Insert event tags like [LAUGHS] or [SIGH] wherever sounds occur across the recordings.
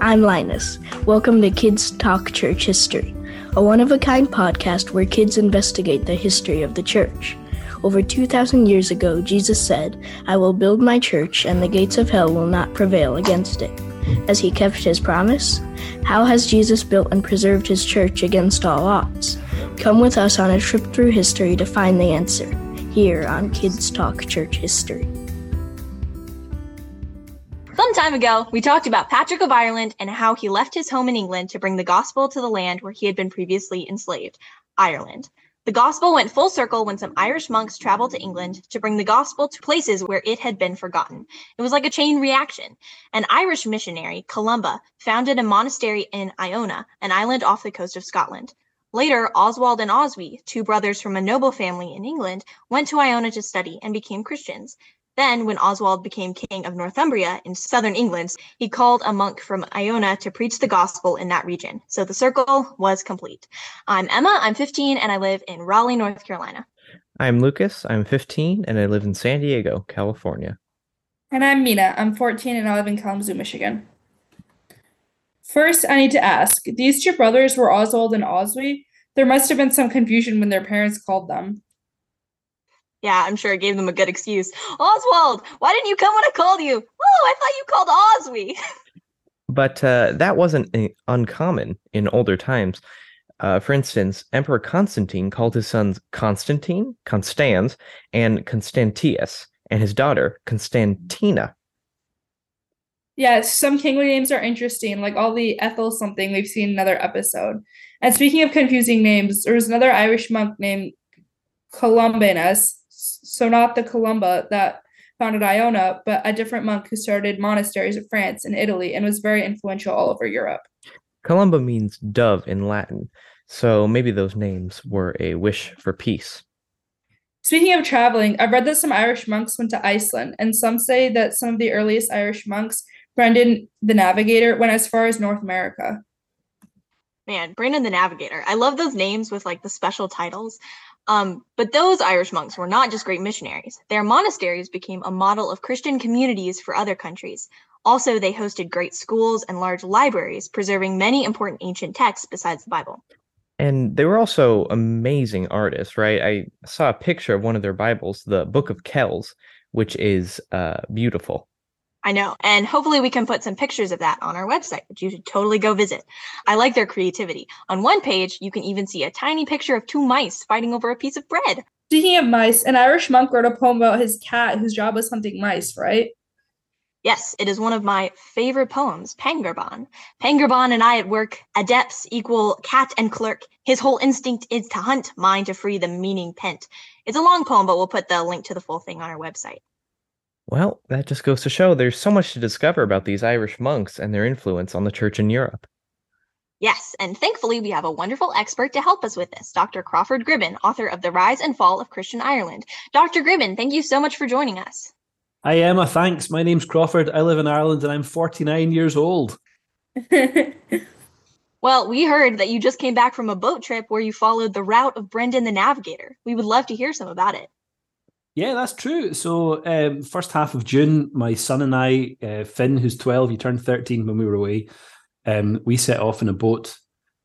I'm Linus. Welcome to Kids Talk Church History, a one of a kind podcast where kids investigate the history of the church. Over 2,000 years ago, Jesus said, I will build my church, and the gates of hell will not prevail against it. Has he kept his promise? How has Jesus built and preserved his church against all odds? Come with us on a trip through history to find the answer, here on Kids Talk Church History. Some time ago, we talked about Patrick of Ireland and how he left his home in England to bring the gospel to the land where he had been previously enslaved, Ireland. The gospel went full circle when some Irish monks traveled to England to bring the gospel to places where it had been forgotten. It was like a chain reaction. An Irish missionary, Columba, founded a monastery in Iona, an island off the coast of Scotland. Later, Oswald and Oswy, two brothers from a noble family in England, went to Iona to study and became Christians. Then, when Oswald became king of Northumbria in southern England, he called a monk from Iona to preach the gospel in that region. So the circle was complete. I'm Emma, I'm 15, and I live in Raleigh, North Carolina. I'm Lucas, I'm 15, and I live in San Diego, California. And I'm Mina, I'm 14, and I live in Kalamazoo, Michigan. First, I need to ask these two brothers were Oswald and Oswy. There must have been some confusion when their parents called them. Yeah, I'm sure it gave them a good excuse. Oswald, why didn't you come when I called you? Oh, I thought you called Oswy. [LAUGHS] But uh, that wasn't uh, uncommon in older times. Uh, for instance, Emperor Constantine called his sons Constantine, Constans, and Constantius, and his daughter Constantina. Yes, some kingly names are interesting, like all the Ethel something we've seen in another episode. And speaking of confusing names, there was another Irish monk named Columbanus, so not the Columba that founded Iona, but a different monk who started monasteries in France and Italy and was very influential all over Europe. Columba means dove in Latin, so maybe those names were a wish for peace. Speaking of traveling, I've read that some Irish monks went to Iceland, and some say that some of the earliest Irish monks, Brendan the Navigator, went as far as North America. Man, Brendan the Navigator. I love those names with like the special titles. Um, but those Irish monks were not just great missionaries. Their monasteries became a model of Christian communities for other countries. Also, they hosted great schools and large libraries, preserving many important ancient texts besides the Bible. And they were also amazing artists, right? I saw a picture of one of their Bibles, the Book of Kells, which is uh, beautiful. I know. And hopefully we can put some pictures of that on our website, which you should totally go visit. I like their creativity. On one page, you can even see a tiny picture of two mice fighting over a piece of bread. Speaking of mice, an Irish monk wrote a poem about his cat whose job was hunting mice, right? Yes, it is one of my favorite poems, Pangur Bán. Pangerban and I at work, adepts equal cat and clerk. His whole instinct is to hunt, mine to free the meaning pent. It's a long poem, but we'll put the link to the full thing on our website. Well, that just goes to show there's so much to discover about these Irish monks and their influence on the church in Europe. Yes, and thankfully we have a wonderful expert to help us with this, Dr. Crawford Gribben, author of The Rise and Fall of Christian Ireland. Dr. Gribben, thank you so much for joining us. Hi, Emma. Thanks. My name's Crawford. I live in Ireland and I'm 49 years old. [LAUGHS] well, we heard that you just came back from a boat trip where you followed the route of Brendan the Navigator. We would love to hear some about it. Yeah, that's true. So, um, first half of June, my son and I, uh, Finn, who's 12, he turned 13 when we were away, um, we set off in a boat,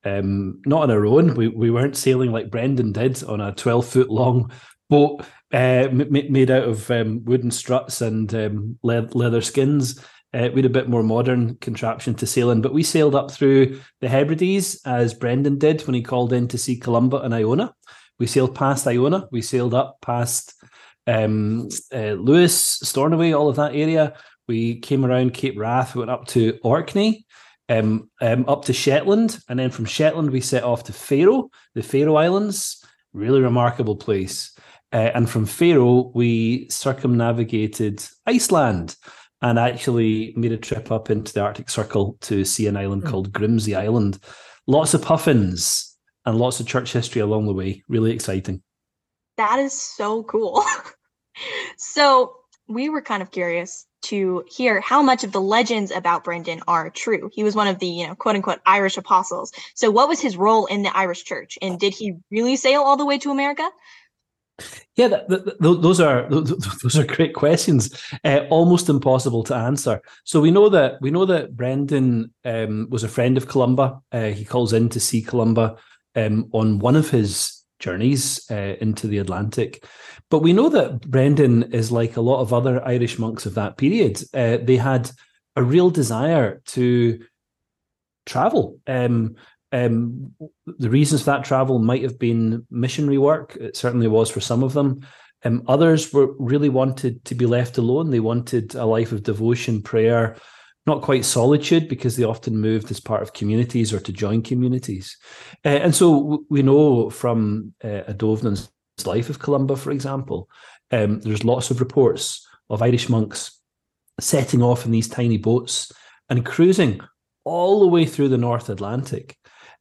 um, not on our own. We, we weren't sailing like Brendan did on a 12 foot long boat uh, m- made out of um, wooden struts and um, le- leather skins. Uh, we had a bit more modern contraption to sail in, but we sailed up through the Hebrides as Brendan did when he called in to see Columba and Iona. We sailed past Iona. We sailed up past um, uh, Lewis, Stornoway, all of that area. We came around Cape Wrath, went up to Orkney, um, um, up to Shetland, and then from Shetland we set off to Faroe, the Faroe Islands. Really remarkable place. Uh, and from Faroe we circumnavigated Iceland and actually made a trip up into the Arctic Circle to see an island mm. called Grimsey Island. Lots of puffins and lots of church history along the way. Really exciting. That is so cool. [LAUGHS] so we were kind of curious to hear how much of the legends about Brendan are true. He was one of the, you know, quote unquote Irish apostles. So what was his role in the Irish church? And did he really sail all the way to America? Yeah, that, that, those are those are great questions. Uh, almost impossible to answer. So we know that we know that Brendan um, was a friend of Columba. Uh, he calls in to see Columba um, on one of his journeys uh, into the Atlantic. But we know that Brendan is like a lot of other Irish monks of that period. Uh, they had a real desire to travel. Um, um, the reasons for that travel might have been missionary work. It certainly was for some of them. Um, others were really wanted to be left alone. They wanted a life of devotion, prayer, not quite solitude because they often moved as part of communities or to join communities. Uh, and so we know from uh, Adomnán's life of Columba, for example, um, there's lots of reports of Irish monks setting off in these tiny boats and cruising all the way through the North Atlantic.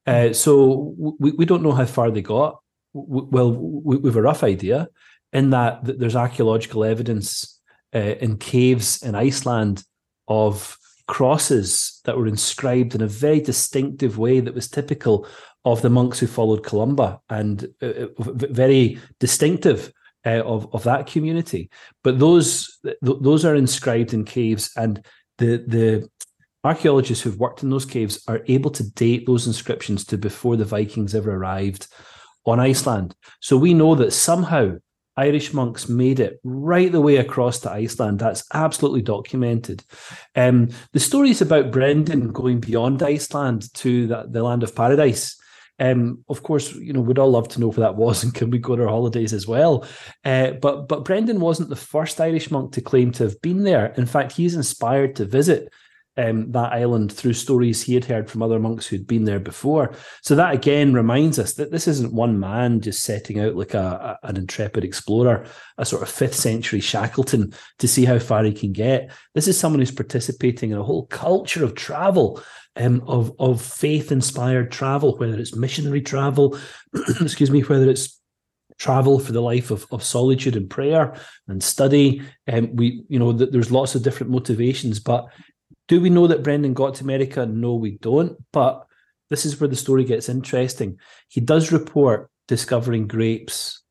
Uh, so we, we don't know how far they got. well, we, we have a rough idea in that, that there's archaeological evidence uh, in caves in Iceland of crosses that were inscribed in a very distinctive way that was typical of the monks who followed Columba and uh, uh very distinctive uh, of of that community. But those th- those are inscribed in caves, and the the archaeologists who've worked in those caves are able to date those inscriptions to before the Vikings ever arrived on Iceland. So we know that somehow Irish monks made it right the way across to Iceland. That's absolutely documented. Um, the stories about Brendan going beyond Iceland to the, the land of paradise. Um, of course, you know we'd all love to know where that was, and can we go to our holidays as well? Uh, but but Brendan wasn't the first Irish monk to claim to have been there. In fact, he's inspired to visit um, that island through stories he had heard from other monks who'd been there before. So that again reminds us that this isn't one man just setting out like a, a, an intrepid explorer, a sort of fifth century Shackleton to see how far he can get. This is someone who's participating in a whole culture of travel. Um, of of faith inspired travel, whether it's missionary travel, [CLEARS THROAT] excuse me, whether it's travel for the life of, of solitude and prayer and study. And um, we, you know, th- there's lots of different motivations, but do we know that Brendan got to America? No, we don't. But this is where the story gets interesting. He does report discovering grapes.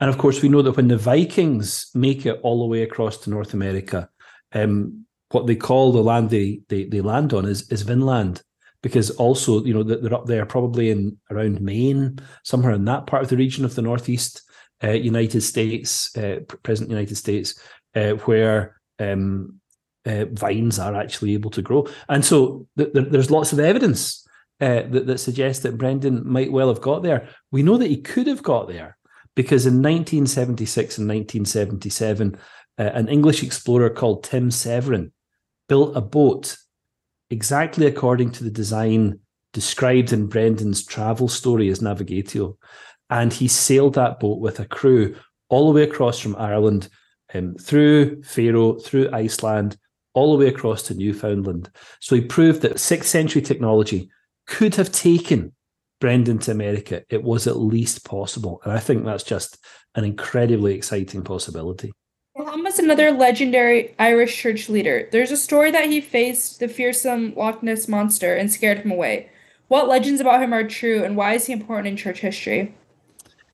And of course, we know that when the Vikings make it all the way across to North America, um, what they call the land they, they, they land on is, is Vinland. Because also, you know, they're up there probably in around Maine, somewhere in that part of the region of the Northeast uh, United States, uh, present United States, uh, where um, uh, vines are actually able to grow. And so th- th- there's lots of evidence uh, that, that suggests that Brendan might well have got there. We know that he could have got there because in 1976 and 1977, uh, an English explorer called Tim Severin built a boat exactly according to the design described in Brendan's travel story as Navigatio. And he sailed that boat with a crew all the way across from Ireland um, through Faroe, through Iceland, all the way across to Newfoundland. So he proved that sixth century technology could have taken Brendan to America. It was at least possible. And I think that's just an incredibly exciting possibility. Columba's another legendary Irish church leader. There's a story that he faced the fearsome Loch Ness monster and scared him away. What legends about him are true, and why is he important in church history?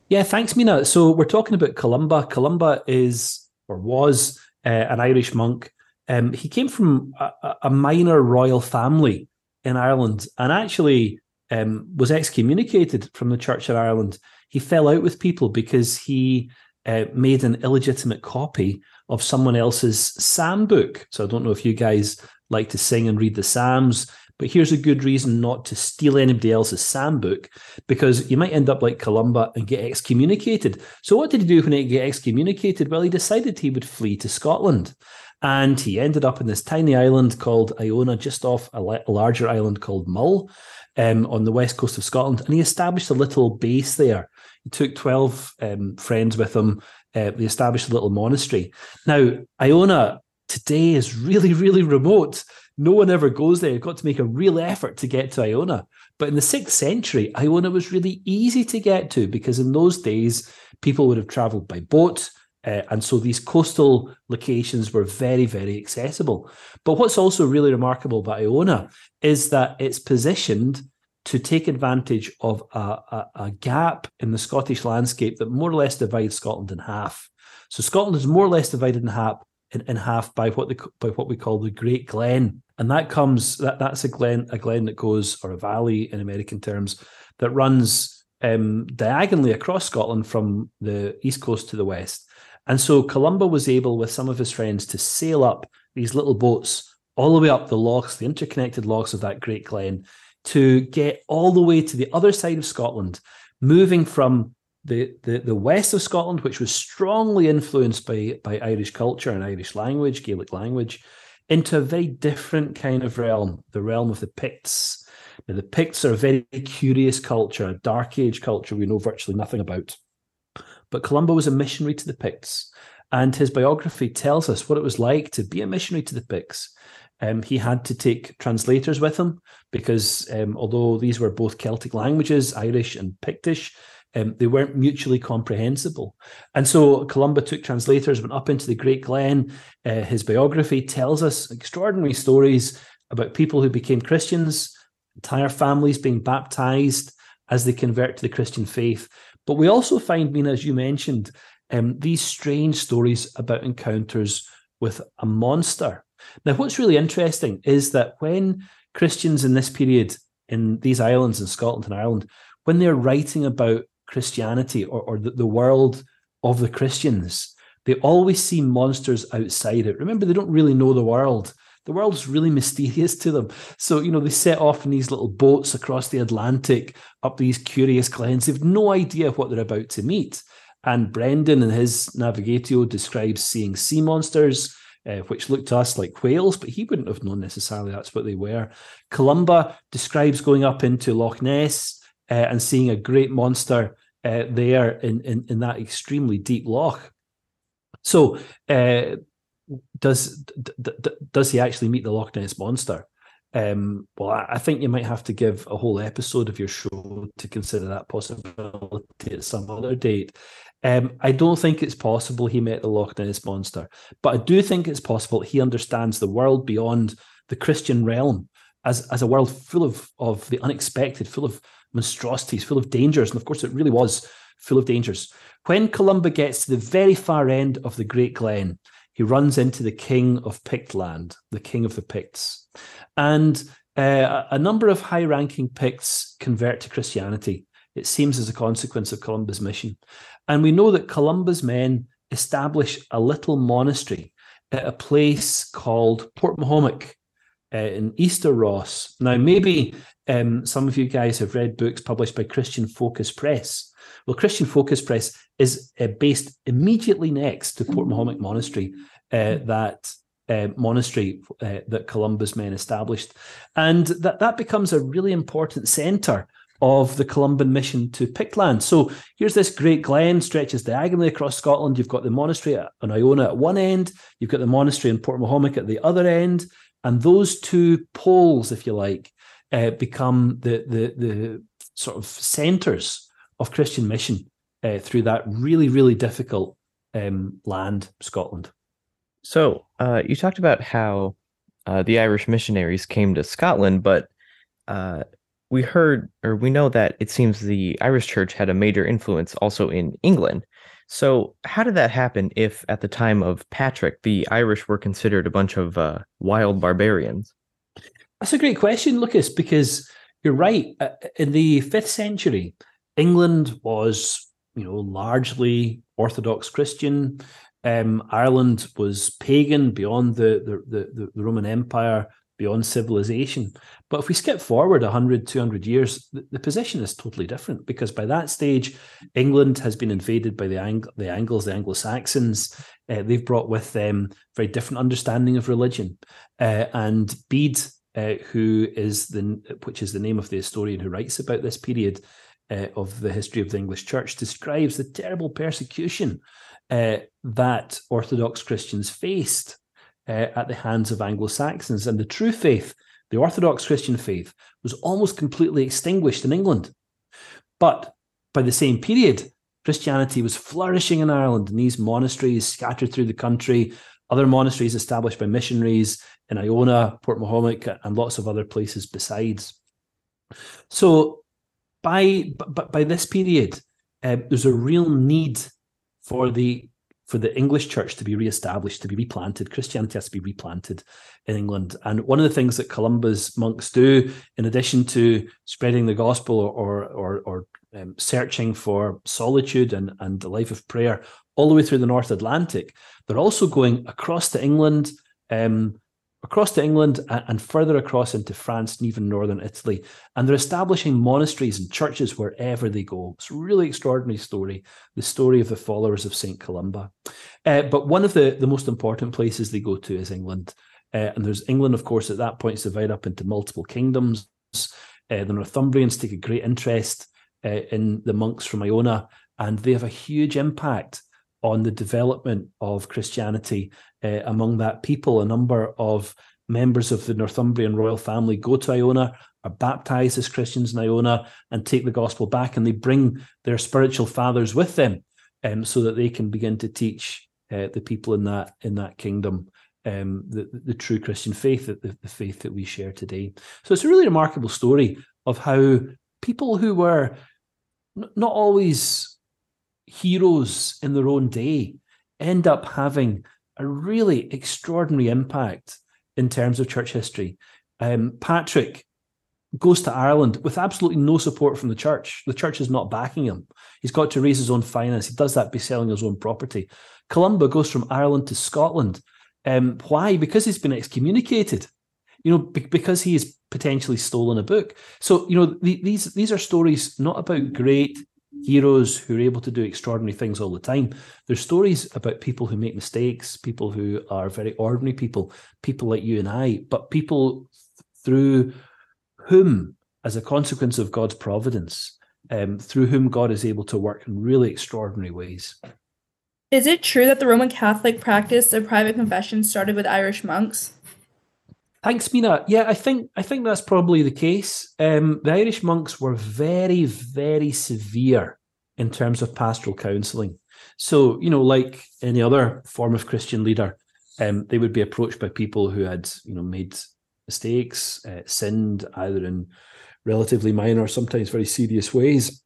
Yeah, thanks, Mina. So we're talking about Columba. Columba is or was uh, an Irish monk um, he came from a, a, minor royal family in Ireland and actually um, was excommunicated from the church in Ireland. He fell out with people because he uh, made an illegitimate copy of someone else's psalm book. So I don't know if you guys like to sing and read the psalms, but here's a good reason not to steal anybody else's psalm book because you might end up like Columba and get excommunicated. So what did he do when he got excommunicated? Well, he decided he would flee to Scotland. And he ended up in this tiny island called Iona, just off a, a larger island called Mull um, on the west coast of Scotland. And he established a little base there. He took 12 um, friends with him. Uh, they established a little monastery. Now, Iona today is really, really remote. No one ever goes there. You've got to make a real effort to get to Iona. But in the sixth century, Iona was really easy to get to because in those days, people would have traveled by boat. Uh, and so these coastal locations were very, very accessible. But what's also really remarkable about Iona is that it's positioned to take advantage of a, a, a, gap in the Scottish landscape that more or less divides Scotland in half. So Scotland is more or less divided in half in, in half by what the by what we call the Great Glen, and that comes that that's a glen a glen that goes or a valley in American terms that runs um, diagonally across Scotland from the east coast to the west. And so Columba was able, with some of his friends, to sail up these little boats all the way up the lochs, the interconnected lochs of that Great Glen, to get all the way to the other side of Scotland, moving from the, the, the west of Scotland, which was strongly influenced by, by Irish culture and Irish language, Gaelic language, into a very different kind of realm, the realm of the Picts. Now, the Picts are a very curious culture, a dark age culture we know virtually nothing about. But Columba was a missionary to the Picts, and his biography tells us what it was like to be a missionary to the Picts. Um, he had to take translators with him because um, although these were both Celtic languages, Irish and Pictish, um, they weren't mutually comprehensible. And so Columba took translators, went up into the Great Glen. Uh, his biography tells us extraordinary stories about people who became Christians, entire families being baptized as they convert to the Christian faith. But we also find, Mina, as you mentioned, um, these strange stories about encounters with a monster. Now, what's really interesting is that when Christians in this period in these islands in Scotland and Ireland, when they're writing about Christianity or, or the, the world of the Christians, they always see monsters outside it. Remember, they don't really know the world. The world's really mysterious to them. So, you know, they set off in these little boats across the Atlantic up these curious glens. They've no idea what they're about to meet. And Brendan in his Navigatio describes seeing sea monsters, uh, which look to us like whales, but he wouldn't have known necessarily that's what they were. Columba describes going up into Loch Ness uh, and seeing a great monster uh, there in, in, in that extremely deep loch. So, uh, does d- d- does he actually meet the Ness monster? Um, well, I, I, think you might have to give a whole episode of your show to consider that possibility at some other date. Um, I don't think it's possible he met the Ness monster, but I do think it's possible he understands the world beyond the Christian realm as as a world full of of the unexpected, full of monstrosities, full of dangers. And of course, it really was full of dangers. When Columba gets to the very far end of the Great Glen, he runs into the king of Pictland, the king of the Picts. And uh, a number of high ranking Picts convert to Christianity, it seems, as a consequence of Columba's mission. And we know that Columba's men establish a little monastery at a place called Portmahomack uh, in Easter Ross. Now, maybe um, some of you guys have read books published by Christian Focus Press. Well, Christian Focus Press is uh, based immediately next to Portmahomack Monastery, uh, that uh, monastery uh, that Columba's men established, and that that becomes a really important centre of the Columban mission to Pictland. So here's this great glen stretches diagonally across Scotland. You've got the monastery on Iona at one end, you've got the monastery in Port Portmahomack at the other end, and those two poles, if you like, uh, become the, the the sort of centers of Christian mission uh, through that really really difficult um, land, Scotland. So uh, you talked about how uh, the Irish missionaries came to Scotland, but uh, we heard or we know that it seems the Irish Church had a major influence also in England. So how did that happen? If at the time of Patrick, the Irish were considered a bunch of uh, wild barbarians? That's a great question, Lucas, because you're right. Uh, in the fifth century, England was, you know, largely Orthodox Christian. Um, Ireland was pagan beyond the, the, the, the, Roman Empire, beyond civilization. But if we skip forward 100, 200 years, the, the, position is totally different because by that stage, England has been invaded by the, Ang- the Angles, the Anglo Saxons. Uh, they've brought with them very different understanding of religion. Uh, and Bede uh, who is the which is the name of the historian who writes about this period uh, of the history of the English Church, describes the terrible persecution uh, that Orthodox Christians faced uh, at the hands of Anglo Saxons, and the true faith, the Orthodox Christian faith, was almost completely extinguished in England. But by the same period, Christianity was flourishing in Ireland, and these monasteries scattered through the country, other monasteries established by missionaries in Iona, Port Portmahomack, and lots of other places besides. So by but by this period, um, there's a real need for the for the English church to be reestablished, to be replanted. Christianity has to be replanted in England. And one of the things that Columba's monks do, in addition to spreading the gospel or or or, um, searching for solitude and, and the life of prayer all the way through the North Atlantic, they're also going across to England, um, across to England and further across into France and even northern Italy. And they're establishing monasteries and churches wherever they go. It's a really extraordinary story, the story of the followers of St. Columba. Uh, but one of the, the most important places they go to is England. Uh, and there's England, of course, at that point is divided up into multiple kingdoms. Uh, the Northumbrians take a great interest uh, in the monks from Iona, and they have a huge impact on the development of Christianity uh, among that people. A number of members of the Northumbrian royal family go to Iona, are baptized as Christians in Iona, and take the gospel back, and they bring their spiritual fathers with them, um, so that they can begin to teach uh, the people in that in that kingdom um, the, the true Christian faith, the, the faith that we share today. So it's a really remarkable story of how people who were not always heroes in their own day end up having a really extraordinary impact in terms of church history. Um, Patrick goes to Ireland with absolutely no support from the church. The church is not backing him. He's got to raise his own finance. He does that by selling his own property. Columba goes from Ireland to Scotland. Um, why? Because he's been excommunicated. You know, because he has potentially stolen a book. So you know, the, these these are stories not about great heroes who are able to do extraordinary things all the time. There's stories about people who make mistakes, people who are very ordinary people, people like you and I, but people through whom, as a consequence of God's providence, um, through whom God is able to work in really extraordinary ways. Is it true that the Roman Catholic practice of private confession started with Irish monks? Thanks, Mina. Yeah, I think I think that's probably the case. Um, the Irish monks were very, very severe in terms of pastoral counselling. So, you know, like any other form of Christian leader, um, they would be approached by people who had, you know, made mistakes, uh, sinned either in relatively minor, sometimes very serious ways.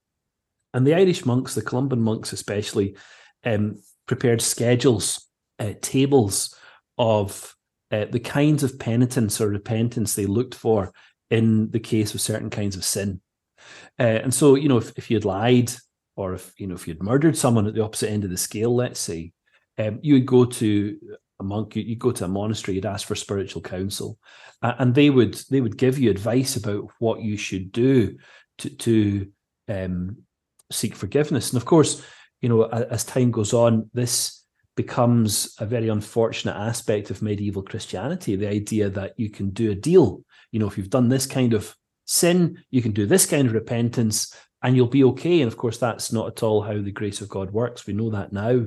And the Irish monks, the Columban monks especially, um, prepared schedules, uh, tables of uh, the kinds of penitence or repentance they looked for in the case of certain kinds of sin. Uh, and so, you know, if, if you had lied or if, you know, if you'd murdered someone at the opposite end of the scale, let's say, um, you would go to a monk, you'd go to a monastery, you'd ask for spiritual counsel, uh, and they would they would give you advice about what you should do to to um, seek forgiveness. And of course, you know, as, as time goes on, this becomes a very unfortunate aspect of medieval Christianity the idea that you can do a deal. You know, if you've done this kind of sin, you can do this kind of repentance and you'll be okay. And of course, that's not at all how the grace of God works. We know that now.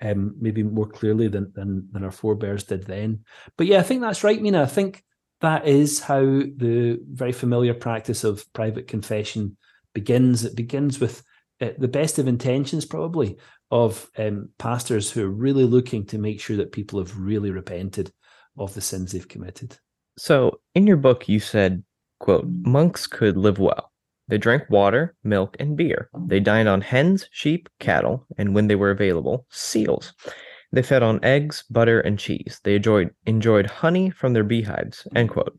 Um, maybe more clearly than, than than our forebears did then. But yeah, I think that's right, Mina. I think that is how the very familiar practice of private confession begins. It begins with uh, the best of intentions, probably, of um, pastors who are really looking to make sure that people have really repented of the sins they've committed. So, in your book, you said, quote, monks could live well. They drank water, milk, and beer. They dined on hens, sheep, cattle, and when they were available, seals. They fed on eggs, butter, and cheese. They enjoyed enjoyed honey from their beehives. End quote.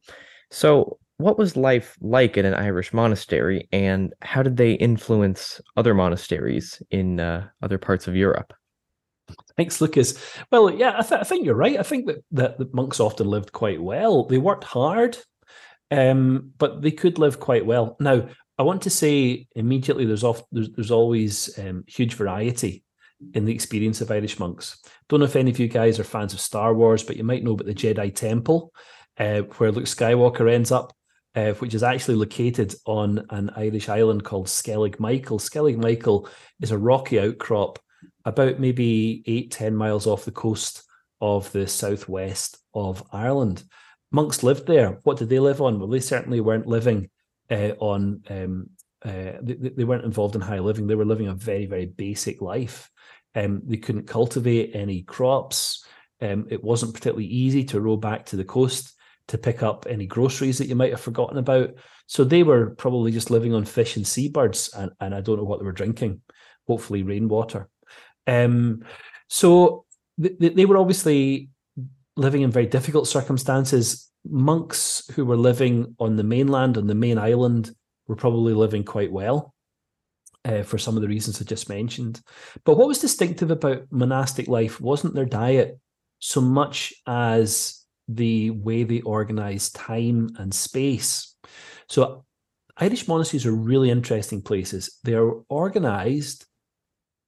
So, what was life like in an Irish monastery, and how did they influence other monasteries in uh, other parts of Europe? Thanks, Lucas. Well, yeah, I, th- I, think you're right. I think that, that the monks often lived quite well. They worked hard, um, but they could live quite well. Now, I want to say immediately there's off there's, there's always um, huge variety in the experience of Irish monks. Don't know if any of you guys are fans of Star Wars, but you might know about the Jedi Temple, uh, where Luke Skywalker ends up uh, which is actually located on an Irish island called Skellig Michael. Skellig Michael is a rocky outcrop about maybe eight, 10 miles off the coast of the southwest of Ireland. Monks lived there. What did they live on? Well, they certainly weren't living uh, on, um, uh, they, they, weren't involved in high living. They were living a very, very basic life. Um, they couldn't cultivate any crops. Um, it wasn't particularly easy to row back to the coast to pick up any groceries that you might have forgotten about. So they were probably just living on fish and seabirds, and, and I don't know what they were drinking. Hopefully, rainwater. Um, so th- they were obviously living in very difficult circumstances. Monks who were living on the mainland, on the main island, were probably living quite well uh, for some of the reasons I just mentioned. But what was distinctive about monastic life wasn't their diet so much as the way they organize time and space. So, Irish monasteries are really interesting places. They are organized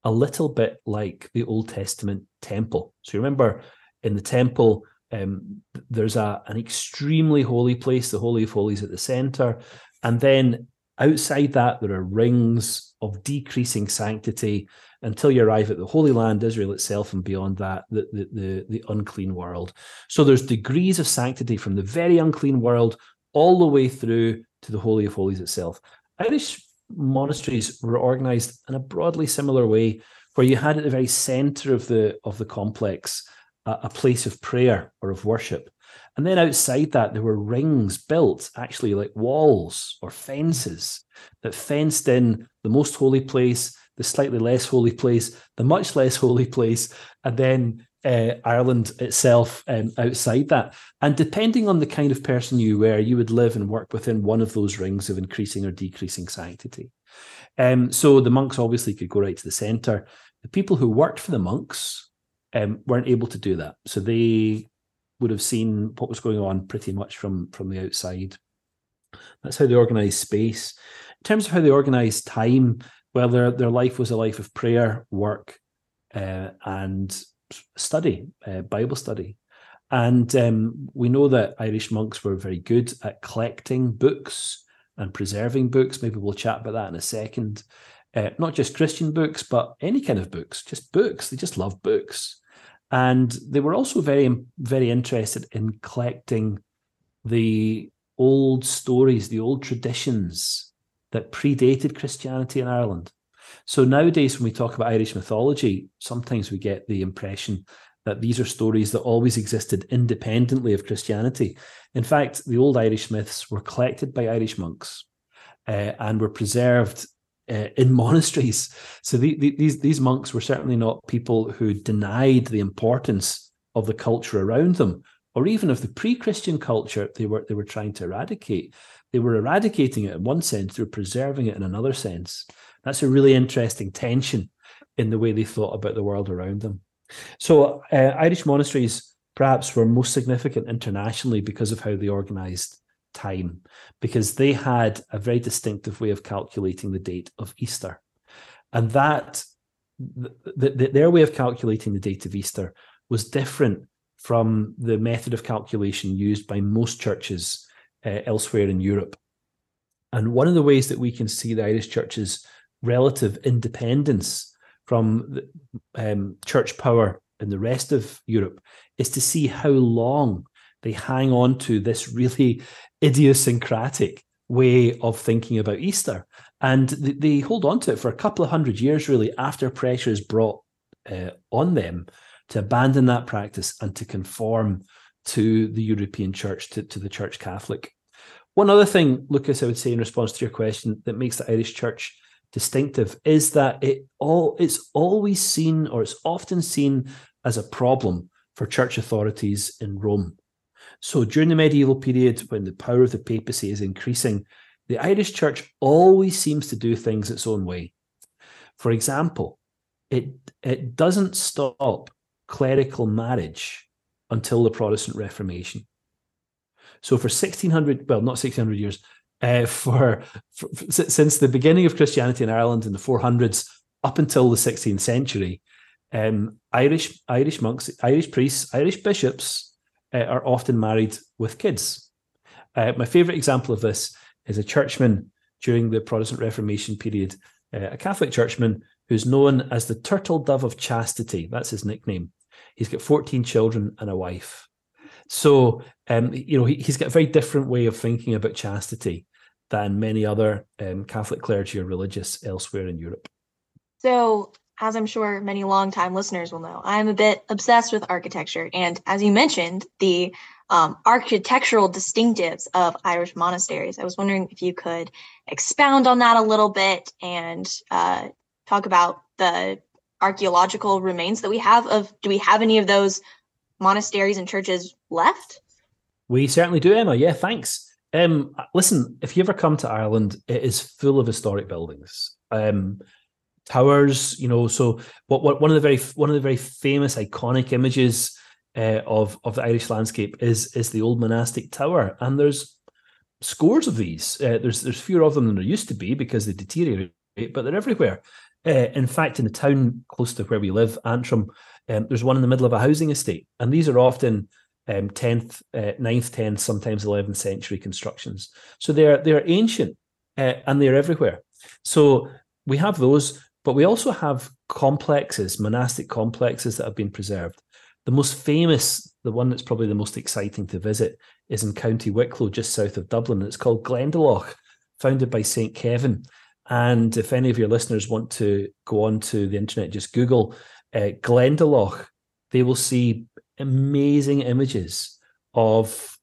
a little bit like the Old Testament temple. So, you remember in the temple, um, there's a an extremely holy place, the Holy of Holies at the center, and then outside that there are rings of decreasing sanctity until you arrive at the Holy Land, Israel itself, and beyond that, the, the, the, the unclean world. So there's degrees of sanctity from the very unclean world all the way through to the Holy of Holies itself. Irish monasteries were organized in a broadly similar way, where you had at the very center of the of the complex a, a place of prayer or of worship. And then outside that, there were rings built, actually like walls or fences that fenced in the most holy place, the slightly less holy place, the much less holy place, and then uh, Ireland itself um, outside that. And depending on the kind of person you were, you would live and work within one of those rings of increasing or decreasing sanctity. Um, so the monks obviously could go right to the center. The people who worked for the monks um, weren't able to do that. So they would have seen what was going on pretty much from from the outside. That's how they organized space. In terms of how they organized time, well, their their life was a life of prayer, work, uh, and study, uh, Bible study. And um, we know that Irish monks were very good at collecting books and preserving books. Maybe we'll chat about that in a second. Uh, not just Christian books, but any kind of books, just books. They just love books. And they were also very, very interested in collecting the old stories, the old traditions that predated Christianity in Ireland. So nowadays, when we talk about Irish mythology, sometimes we get the impression that these are stories that always existed independently of Christianity. In fact, the old Irish myths were collected by Irish monks uh, and were preserved uh, in [LAUGHS] monasteries. So the, the, these these monks were certainly not people who denied the importance of the culture around them, or even of the pre-Christian culture they were they were trying to eradicate. They were eradicating it in one sense, they were preserving it in another sense. That's a really interesting tension in the way they thought about the world around them. So uh, Irish monasteries perhaps were most significant internationally because of how they organized time because they had a very distinctive way of calculating the date of Easter. And that, the, the, their way of calculating the date of Easter was different from the method of calculation used by most churches uh, elsewhere in Europe. And one of the ways that we can see the Irish church's relative independence from the, um, church power in the rest of Europe is to see how long they hang on to this really [LAUGHS] idiosyncratic way of thinking about Easter. And they, hold on to it for a couple of hundred years, really, after pressure is brought uh, on them to abandon that practice and to conform to the European church, to, to the church Catholic. One other thing, Lucas, I would say in response to your question that makes the Irish church distinctive is that it all it's always seen or it's often seen as a problem for church authorities in Rome. So during the medieval period, when the power of the papacy is increasing, the Irish church always seems to do things its own way. For example, it, it doesn't stop clerical marriage until the Protestant Reformation. So for 1600, well, not 1600 years, uh, [LAUGHS] for, for, since the beginning of Christianity in Ireland in the 400s up until the 16th century, um, Irish Irish monks, Irish priests, Irish bishops uh, are often married with kids. Uh, my favorite example of this is a churchman during the Protestant Reformation period, uh, a Catholic churchman who's known as the Turtle Dove of Chastity. That's his nickname. He's got 14 children and a wife. So, um, you know, he, has got a very different way of thinking about chastity than many other um, Catholic clergy or religious elsewhere in Europe. So, as I'm sure many longtime listeners will know, I'm a bit obsessed with architecture. And as you mentioned, the um, architectural distinctives of Irish monasteries. I was wondering if you could expound on that a little bit and uh, talk about the archaeological remains that we have of do we have any of those monasteries and churches left? We certainly do, Emma. Yeah, thanks. Um, listen, if you ever come to Ireland, it is full of historic buildings. Um, towers, you know. So, what, what one of the very one of the very famous iconic images uh, of of the Irish landscape is is the old monastic tower, and there's scores of these. Uh, there's there's fewer of them than there used to be because they deteriorate, but they're everywhere. Uh, in fact, in the town close to where we live, Antrim, um, there's one in the middle of a housing estate, and these are often um, 10th, uh, 9th, 10th, sometimes 11th century constructions. So they're they're ancient uh, and they're everywhere. So we have those, but we also have complexes, monastic complexes that have been preserved. The most famous, the one that's probably the most exciting to visit, is in County Wicklow, just south of Dublin. It's called Glendalough, founded by St. Kevin. And if any of your listeners want to go on to the internet, just Google uh, Glendalough, they will see amazing images of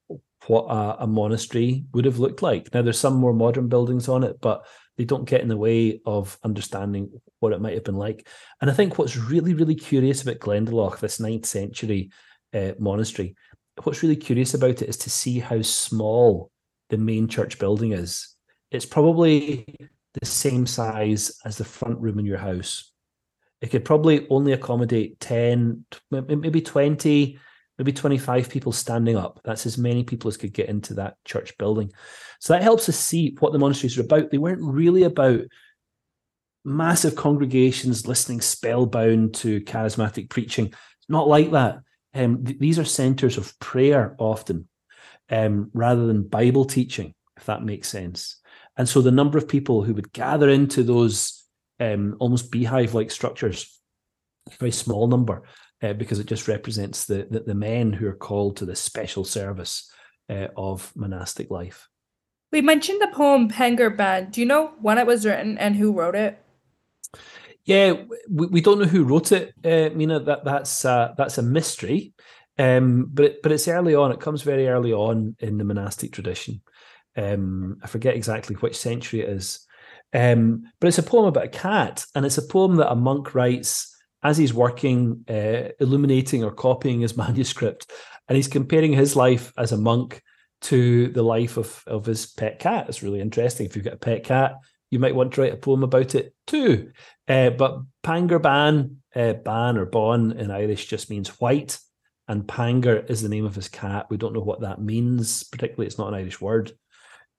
what a, a, monastery would have looked like. Now, there's some more modern buildings on it, but they don't get in the way of understanding what it might have been like. And I think what's really, really curious about Glendalough, this ninth century uh, monastery, what's really curious about it is to see how small the main church building is. It's probably the same size as the front room in your house. It could probably only accommodate 10, maybe 20, maybe 25 people standing up. That's as many people as could get into that church building. So that helps us see what the monasteries are about. They weren't really about massive congregations listening spellbound to charismatic preaching. It's not like that. Um, th- these are centers of prayer often, um, rather than Bible teaching, if that makes sense. And so the number of people who would gather into those um, almost beehive-like structures, a very small number, uh, because it just represents the, the, the men who are called to this special service uh, of monastic life. We mentioned the poem Pangur Bán. Do you know when it was written and who wrote it? Yeah, we, we don't know who wrote it, uh, Mina. That that's uh, that's a mystery, um, but it, but it's early on. It comes very early on in the monastic tradition. Um, I forget exactly which century it is, um, but it's a poem about a cat, and it's a poem that a monk writes as he's working, uh, illuminating or copying his [LAUGHS] manuscript, and he's comparing his life as a monk to the life of, of his pet cat. It's really interesting. If you've got a pet cat, you might want to write a poem about it too. Uh, but Pangur Bán, uh, Ban or Bon in Irish just means white, and Pangur is the name of his cat. We don't know what that means, particularly, it's not an Irish word.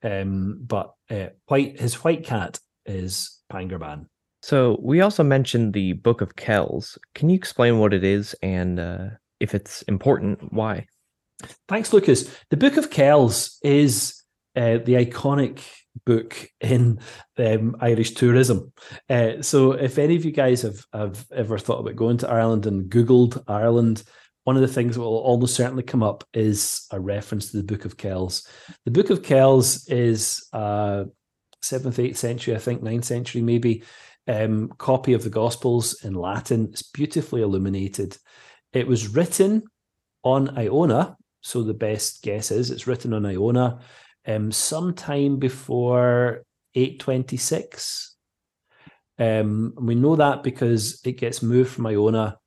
Um, but uh, white, his white cat is Pangur Bán. So we also mentioned the Book of Kells. Can you explain what it is and uh, if it's important, why? Thanks, Lucas. The Book of Kells is uh, the iconic book in um, Irish tourism. Uh, so, if any of you guys have, have ever thought about going to Ireland and Googled Ireland, one of the things that will almost certainly come up is a reference to the Book of Kells. The Book of Kells is uh, seventh, eighth century, I think, ninth century maybe, um, copy of the Gospels in Latin. It's beautifully illuminated. It was written on Iona, so the best guess is it's written on Iona um, sometime before 826. Um, we know that because it gets moved from Iona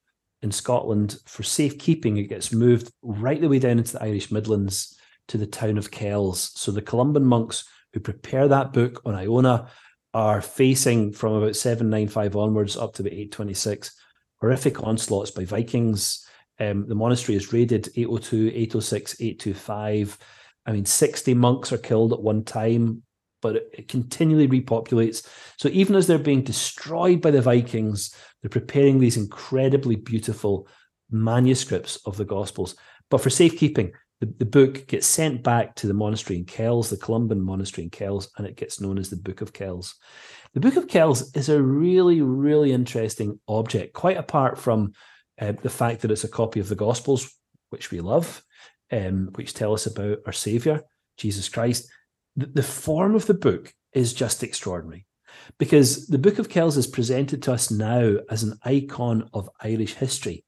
in Scotland for safekeeping. It gets moved right the way down into the Irish Midlands to the town of Kells. So the Columban monks who prepare that book on Iona are facing from about 795 onwards up to about 826 horrific onslaughts by Vikings. Um, the monastery is raided 802, 806, 825. I mean, 60 monks are killed at one time, but it, continually repopulates. So even as they're being destroyed by the Vikings, they're preparing these incredibly beautiful manuscripts of the Gospels. But for safekeeping, the, the book gets sent back to the monastery in Kells, the Columban monastery in Kells, and it gets known as the Book of Kells. The Book of Kells is a really, really interesting object, quite apart from uh, the fact that it's a copy of the Gospels, which we love, um, which tell us about our Savior, Jesus Christ. The, form of the book is just extraordinary because the Book of Kells is presented to us now as an icon of Irish history,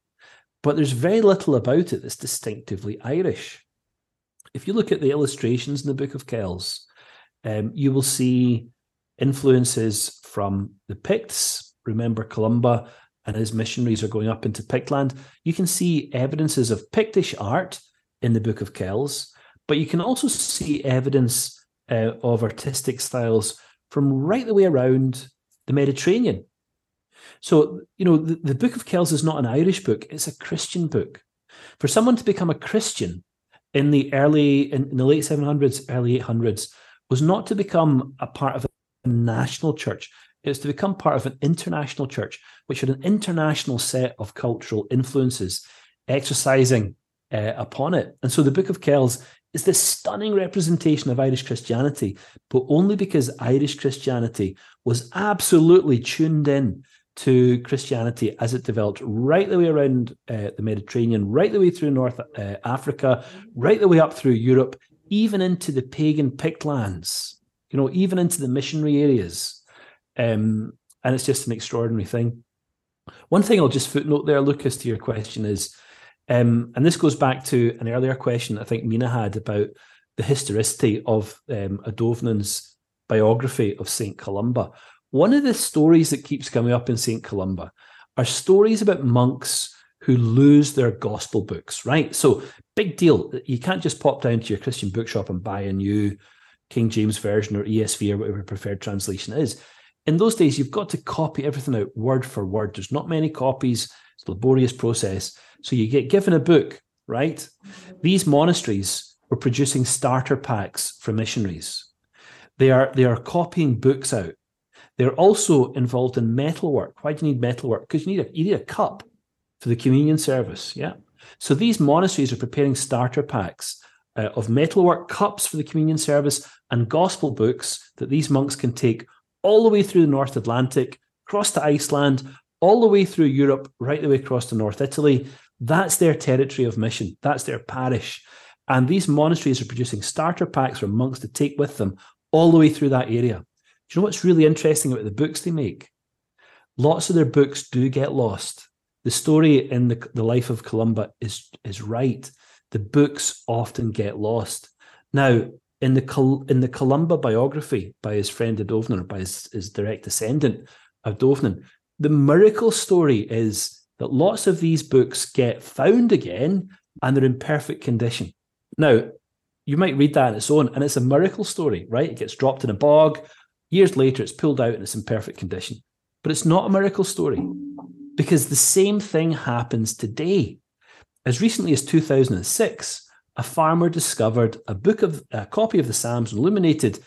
but there's very little about it that's distinctively Irish. If you look at the illustrations in the Book of Kells, um, you will see influences from the Picts. Remember, Columba and his missionaries are going up into Pictland. You can see evidences of Pictish art in the Book of Kells, but you can also see evidence uh, of artistic styles from right the way around the Mediterranean. So, you know, the, the Book of Kells is not an Irish book, it's a Christian book. For someone to become a Christian in the early, in, in the late 700s, early 800s, was not to become a part of a national church. It was to become part of an international church, which had an international set of cultural influences exercising uh, upon it. And so the Book of Kells is this stunning representation of Irish Christianity, but only because Irish Christianity was absolutely tuned in to Christianity as it developed right the way around uh, the Mediterranean, right the way through North uh, Africa, right the way up through Europe, even into the pagan Pict lands, you know, even into the missionary areas. Um, and it's just an extraordinary thing. One thing I'll just footnote there, Lucas, to your question is, um, and this goes back to an earlier question I think Mina had about the historicity of um, Adomnan's biography of St. Columba. One of the stories that keeps coming up in St. Columba are stories about monks who lose their gospel books, right? So, big deal. You can't just pop down to your Christian bookshop and buy a new King James Version or ESV or whatever preferred translation is. In those days, you've got to copy everything out word for word. There's not many copies, it's a laborious process. So, you get given a book, right? These monasteries were producing starter packs for missionaries. They are, they are copying books out they're also involved in metalwork. Why do you need metalwork? Because you need a you need a cup for the communion service. Yeah. So these monasteries are preparing starter packs uh, of metalwork cups for the communion service and gospel books that these monks can take all the way through the North Atlantic, across to Iceland, all the way through Europe, right the way across to North Italy. That's their territory of mission. That's their parish. And these monasteries are producing starter packs for monks to take with them all the way through that area Do you know what's really interesting about the books they make? Lots of their books do get lost. The story in the, the life of Columba is is right. The books often get lost. Now, in the in the Columba biography by his friend Adomnan, or by his, his direct descendant Adomnan, the miracle story is that lots of these books get found again and they're in perfect condition. Now, you might read that on its own, and it's a miracle story, right? It gets dropped in a bog, Years later, it's pulled out and it's in perfect condition. But it's not a miracle story because the same thing happens today. As recently as 2006, a farmer discovered a book of a copy of the Psalms, an illuminated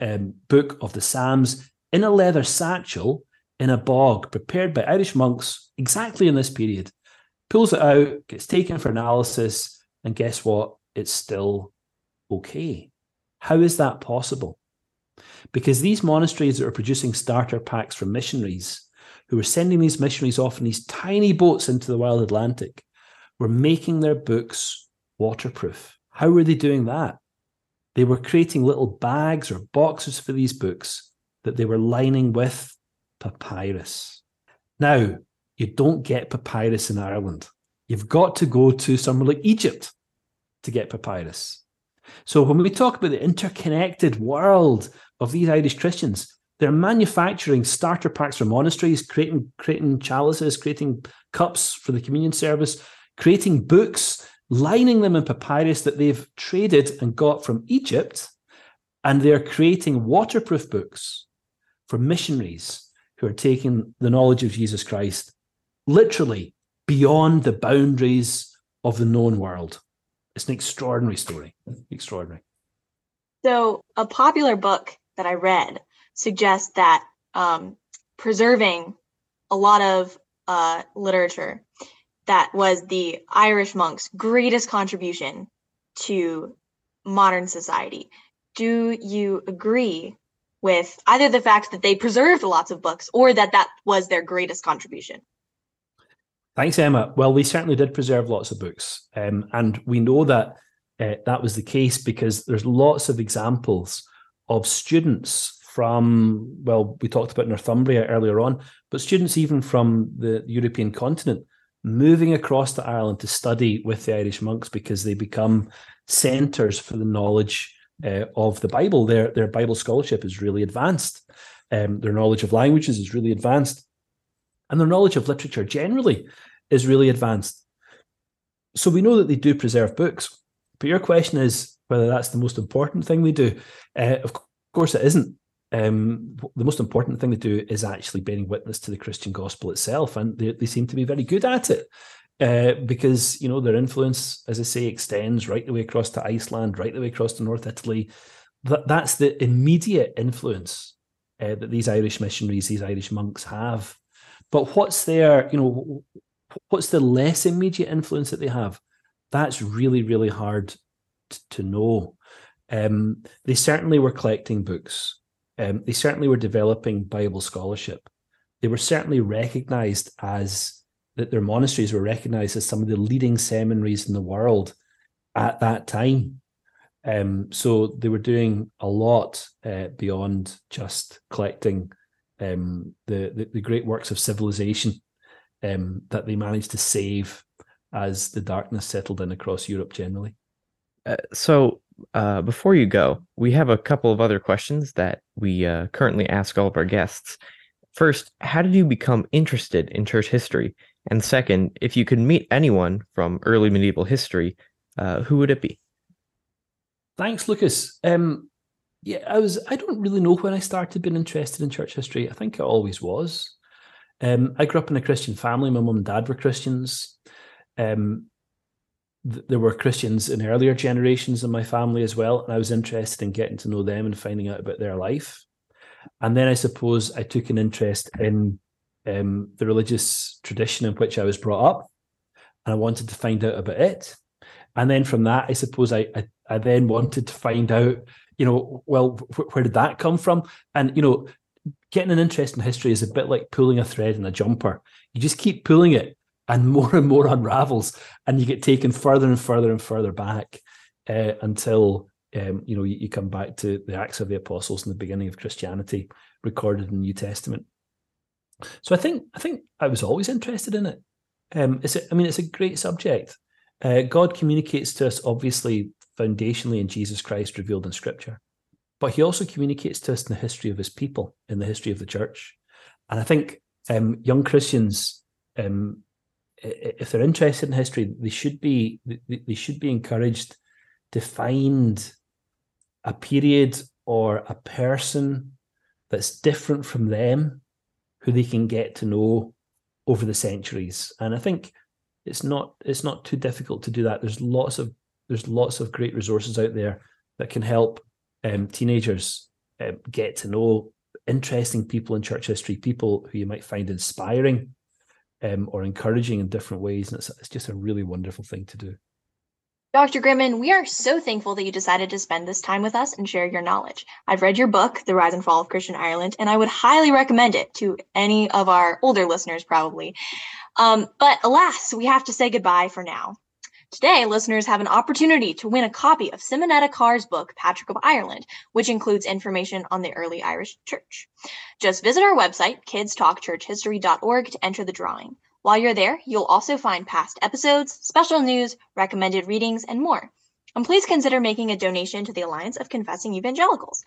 um, book of the Psalms in a leather satchel in a bog prepared by Irish monks exactly in this period. Pulls it out, gets taken for analysis, and guess what? It's still okay. How is that possible? because these monasteries that are producing starter packs for missionaries, who were sending these missionaries off in these tiny boats into the wild Atlantic, were making their books waterproof. How were they doing that? They were creating little bags or boxes for these books that they were lining with papyrus. Now, you don't get papyrus in Ireland. You've got to go to somewhere like Egypt to get papyrus. So when we talk about the interconnected world of these Irish Christians. They're manufacturing starter packs for monasteries, creating creating chalices, creating cups for the communion service, creating books, lining them in papyrus that they've traded and got from Egypt, and they're creating waterproof books for missionaries who are taking the knowledge of Jesus Christ literally beyond the boundaries of the known world. It's an extraordinary story. Extraordinary. So, a popular book that I read suggests that um, preserving a lot of uh, literature that was the Irish monks' greatest contribution to modern society. Do you agree with either the fact that they preserved lots of books or that that was their greatest contribution? Thanks, Emma. Well, we certainly did preserve lots of books. Um, and we know that uh, that was the case because there's lots of examples of students from, well, we talked about Northumbria earlier on, but students even from the European continent moving across to Ireland to study with the Irish monks because they become centers for the knowledge uh, of the Bible. Their their Bible scholarship is really advanced. Um, their knowledge of languages is really advanced, and their knowledge of literature generally is really advanced. So we know that they do preserve books. But your question is whether that's the most important thing they do. Uh, of course, it isn't. Um, the most important thing they do is actually bearing witness to the Christian gospel itself, and they, they seem to be very good at it. Uh, because you know their influence, as I say, extends right the way across to Iceland, right the way across to North Italy. That that's the immediate influence uh, that these Irish missionaries, these Irish monks have. But what's their, you know, what's the less immediate influence that they have? That's really, really hard t- to know. Um, they certainly were collecting books. Um, they certainly were developing Bible scholarship. They were certainly recognized as that their monasteries were recognized as some of the leading seminaries in the world at that time. Um, so they were doing a lot uh, beyond just collecting um, the, the, the great works of civilization um, that they managed to save as the darkness settled in across Europe generally. Uh, so, uh, before you go, we have a couple of other questions that we uh, currently ask all of our guests. First, how did you become interested in church history? And second, if you could meet anyone from early medieval history, uh, who would it be? Thanks, Lucas. Um, yeah, I was. I don't really know when I started being interested in church history. I think I always was. Um, I grew up in a Christian family. My mum and dad were Christians. Um, th- there were Christians in earlier generations in my family as well, and I was interested in getting to know them and finding out about their life. And then I suppose I took an interest in um, the religious tradition in which I was brought up, and I wanted to find out about it. And then from that, I suppose I I, I then wanted to find out, you know, well, wh- where did that come from? And you know, getting an interest in history is a bit like pulling a thread in a jumper. You just keep pulling it, and [LAUGHS] more and more unravels, and you get taken further and further and further back uh, until um, you know you, you, come back to the Acts of the Apostles and the beginning of Christianity, recorded in the New Testament. So I think I think I was always interested in it. Um, it's a, I mean, it's a great subject. Uh, God communicates to us obviously foundationally in Jesus Christ revealed in Scripture. But he also communicates to us in the history of his people, in the history of the church. And I think um, young Christians, um, if they're interested in history, they should be they should be encouraged to find a period or a person that's different from them, who they can get to know over the centuries. And I think it's not it's not too difficult to do that. There's lots of there's lots of great resources out there that can help um, teenagers uh, get to know interesting people in church history, people who you might find inspiring um, or encouraging in different ways. And it's, it's just a really wonderful thing to do. Dr. Gribben, we are so thankful that you decided to spend this time with us and share your knowledge. I've read your book, The Rise and Fall of Christian Ireland, and I would highly recommend it to any of our older listeners, probably. Um, but alas, we have to say goodbye for now. Today, listeners have an opportunity to win a copy of Simonetta Carr's book, Patrick of Ireland, which includes information on the early Irish church. Just visit our website, kidstalkchurchhistory.org, to enter the drawing. While you're there, you'll also find past episodes, special news, recommended readings, and more. And please consider making a donation to the Alliance of Confessing Evangelicals.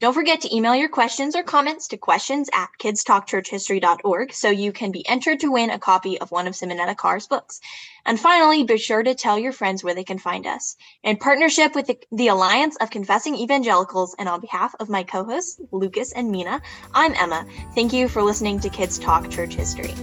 Don't forget to email your questions or comments to questions at kidstalkchurchhistory.org so you can be entered to win a copy of one of Simonetta Carr's books. And finally, be sure to tell your friends where they can find us. In partnership with the, the Alliance of Confessing Evangelicals and on behalf of my co-hosts, Lucas and Mina, I'm Emma. Thank you for listening to Kids Talk Church History.